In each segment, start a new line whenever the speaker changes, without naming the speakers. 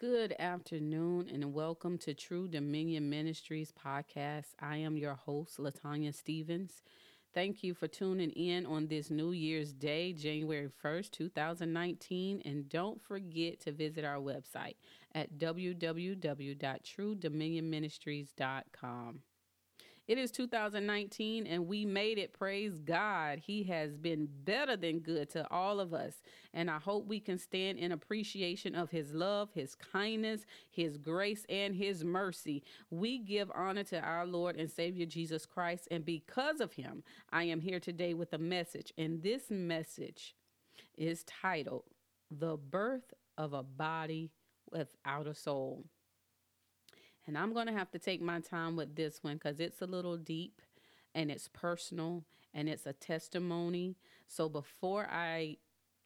Good afternoon and welcome to True Dominion Ministries podcast. I am your host, Latanya Stevens. Thank you for tuning in on this New Year's Day, January 1st, 2019. And don't forget to visit our website at www.truedominionministries.com. It is 2019 and we made it. Praise God. He has been better than good to all of us. And I hope we can stand in appreciation of His love, His kindness, His grace, and His mercy. We give honor to our Lord and Savior Jesus Christ. And because of Him, I am here today with a message. And this message is titled The Birth of a Body Without a Soul. And I'm going to have to take my time with this one because it's a little deep and it's personal and it's a testimony. So before I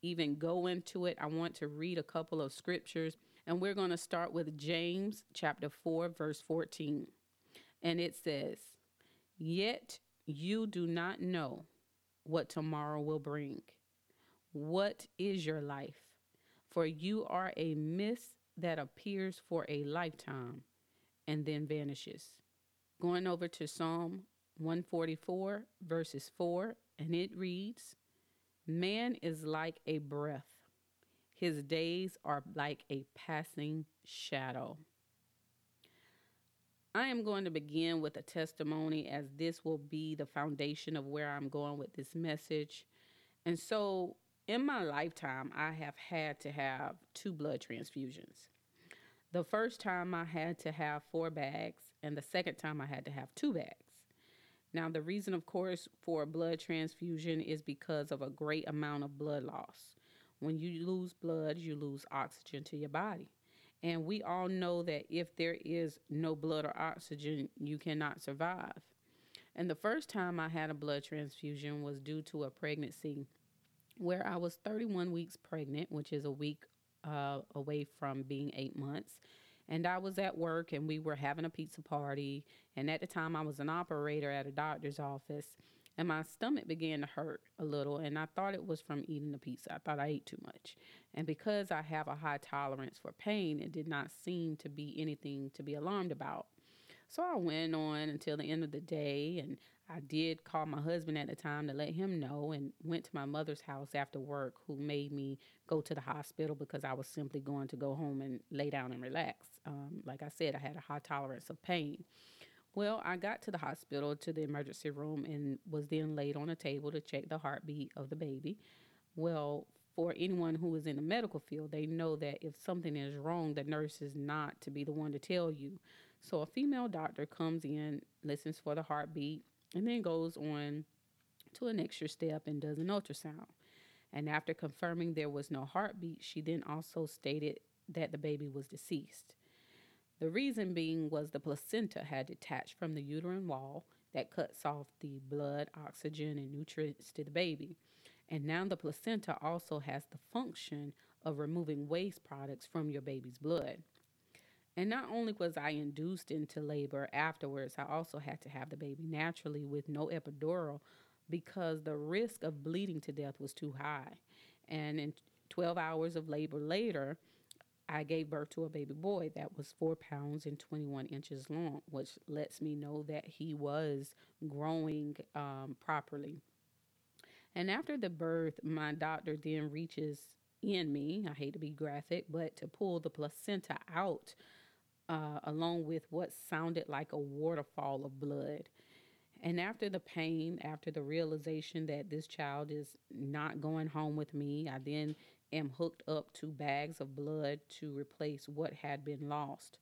even go into it, I want to read a couple of scriptures. And we're going to start with James chapter 4, verse 14. And it says, Yet you do not know what tomorrow will bring. What is your life? For you are a mist that appears for a lifetime and then vanishes. Going over to Psalm 144, verses 4, and it reads Man is like a breath, his days are like a passing shadow. I am going to begin with a testimony as this will be the foundation of where I'm going with this message. And so, in my lifetime, I have had to have two blood transfusions. The first time I had to have four bags, and the second time I had to have two bags. Now, the reason, of course, for a blood transfusion is because of a great amount of blood loss. When you lose blood, you lose oxygen to your body. And we all know that if there is no blood or oxygen, you cannot survive. And the first time I had a blood transfusion was due to a pregnancy where I was 31 weeks pregnant, which is a week uh, away from being eight months. And I was at work and we were having a pizza party. And at the time, I was an operator at a doctor's office. And my stomach began to hurt a little. And I thought it was from eating the pizza. I thought I ate too much. And because I have a high tolerance for pain, it did not seem to be anything to be alarmed about. So I went on until the end of the day and I did call my husband at the time to let him know and went to my mother's house after work, who made me go to the hospital because I was simply going to go home and lay down and relax. Um, like I said, I had a high tolerance of pain. Well, I got to the hospital to the emergency room and was then laid on a table to check the heartbeat of the baby. Well, for anyone who is in the medical field, they know that if something is wrong, the nurse is not to be the one to tell you. So a female doctor comes in, listens for the heartbeat, and then goes on to an extra step and does an ultrasound. And after confirming there was no heartbeat, she then also stated that the baby was deceased. The reason being was the placenta had detached from the uterine wall that cuts off the blood, oxygen, and nutrients to the baby. And now the placenta also has the function of removing waste products from your baby's blood. And not only was I induced into labor afterwards, I also had to have the baby naturally with no epidural because the risk of bleeding to death was too high. And in 12 hours of labor later, I gave birth to a baby boy that was four pounds and 21 inches long, which lets me know that he was growing um, properly. And after the birth, my doctor then reaches in me, I hate to be graphic, but to pull the placenta out uh, along with what sounded like a waterfall of blood. And after the pain, after the realization that this child is not going home with me, I then am hooked up to bags of blood to replace what had been lost.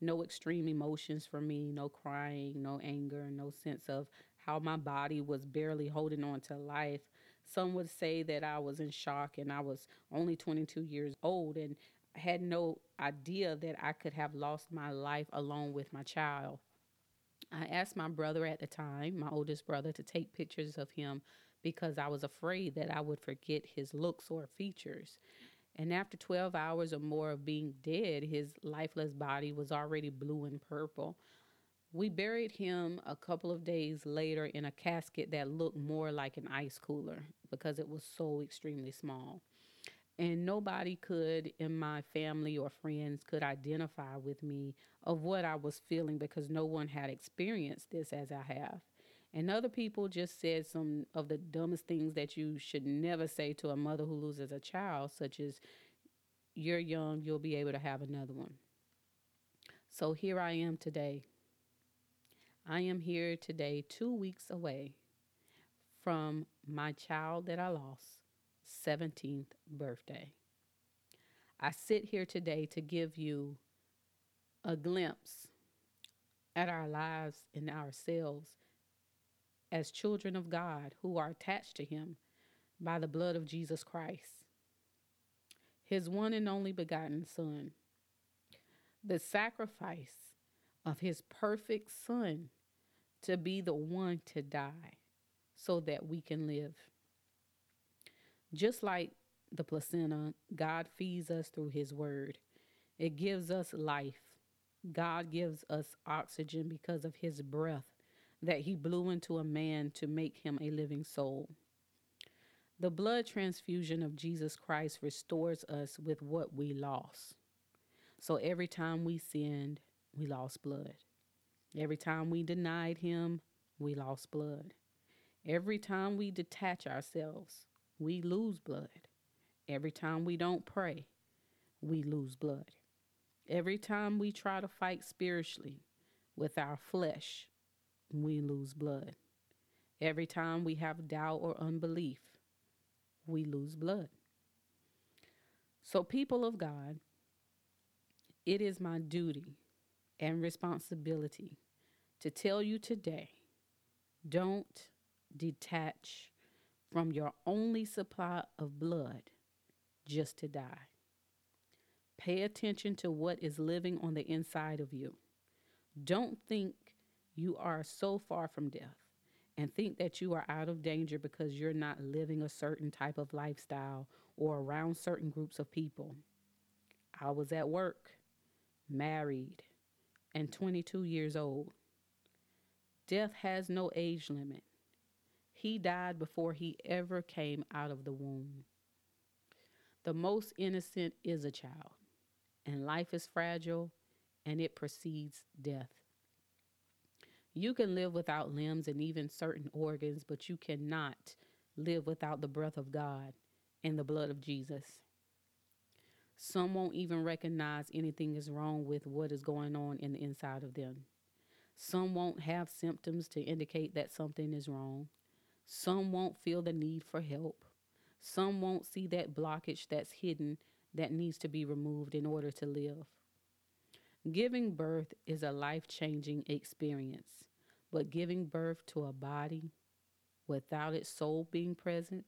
No extreme emotions for me, no crying, no anger, no sense of how my body was barely holding on to life. Some would say that I was in shock and I was only 22 years old and had no idea that I could have lost my life along with my child. I asked my brother at the time, my oldest brother, to take pictures of him because I was afraid that I would forget his looks or features. And after 12 hours or more of being dead, his lifeless body was already blue and purple. We buried him a couple of days later in a casket that looked more like an ice cooler because it was so extremely small. And nobody could in my family or friends could identify with me of what I was feeling because no one had experienced this as I have. And other people just said some of the dumbest things that you should never say to a mother who loses a child, such as, You're young, you'll be able to have another one. So here I am today. I am here today, two weeks away from my child that I lost 17th birthday. I sit here today to give you a glimpse at our lives and ourselves as children of God who are attached to Him by the blood of Jesus Christ, His one and only begotten Son. The sacrifice of His perfect Son to be the one to die so that we can live. Just like the placenta, God feeds us through His Word. It gives us life. God gives us oxygen because of His breath that He blew into a man to make him a living soul. The blood transfusion of Jesus Christ restores us with what we lost. So every time we sinned, we lost blood. Every time we denied Him, we lost blood. Every time we detach ourselves, we lose blood. Every time we don't pray, we lose blood. Every time we try to fight spiritually with our flesh, we lose blood. Every time we have doubt or unbelief, we lose blood. So, people of God, it is my duty and responsibility to tell you today don't detach from your only supply of blood just to die. Pay attention to what is living on the inside of you. Don't think you are so far from death and think that you are out of danger because you're not living a certain type of lifestyle or around certain groups of people. I was at work, married, and 22 years old. Death has no age limit. He died before he ever came out of the womb. The most innocent is a child, and life is fragile and it precedes death. You can live without limbs and even certain organs, but you cannot live without the breath of God and the blood of Jesus. Some won't even recognize anything is wrong with what is going on in the inside of them. Some won't have symptoms to indicate that something is wrong. Some won't feel the need for help. Some won't see that blockage that's hidden that needs to be removed in order to live. Giving birth is a life changing experience, but giving birth to a body without its soul being present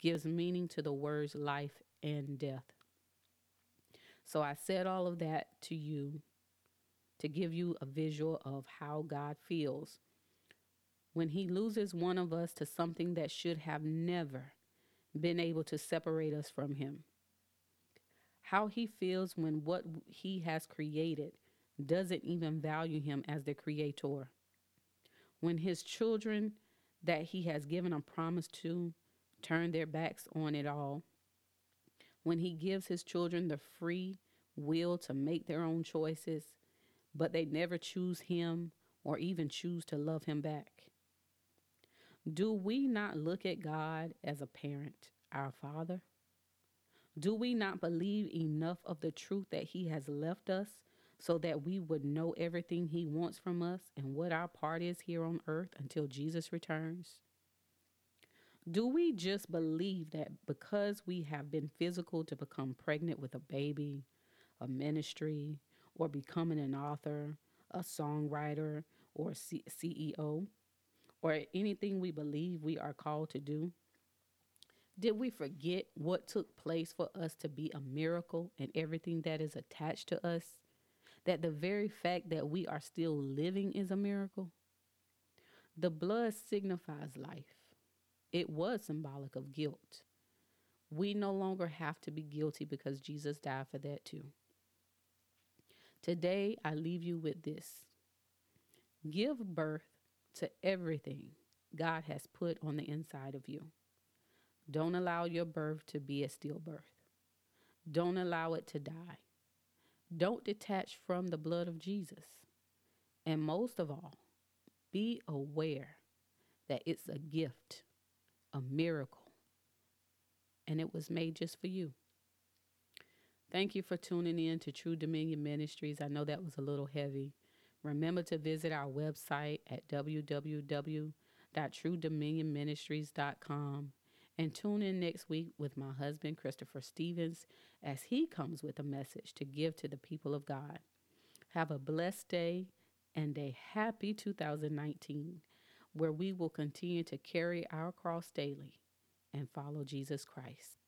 gives meaning to the words life and death. So I said all of that to you to give you a visual of how God feels when he loses one of us to something that should have never been able to separate us from him. How he feels when what he has created doesn't even value him as the creator. When his children that he has given a promise to turn their backs on it all. When he gives his children the free will to make their own choices, but they never choose him or even choose to love him back. Do we not look at God as a parent, our Father? Do we not believe enough of the truth that He has left us so that we would know everything He wants from us and what our part is here on earth until Jesus returns? Do we just believe that because we have been physical to become pregnant with a baby, a ministry, or becoming an author, a songwriter, or C- CEO, or anything we believe we are called to do? Did we forget what took place for us to be a miracle and everything that is attached to us? That the very fact that we are still living is a miracle? The blood signifies life. It was symbolic of guilt. We no longer have to be guilty because Jesus died for that too. Today, I leave you with this give birth to everything God has put on the inside of you. Don't allow your birth to be a stillbirth. Don't allow it to die. Don't detach from the blood of Jesus. And most of all, be aware that it's a gift, a miracle, and it was made just for you. Thank you for tuning in to True Dominion Ministries. I know that was a little heavy. Remember to visit our website at www.truedominionministries.com and tune in next week with my husband, Christopher Stevens, as he comes with a message to give to the people of God. Have a blessed day and a happy 2019 where we will continue to carry our cross daily and follow Jesus Christ.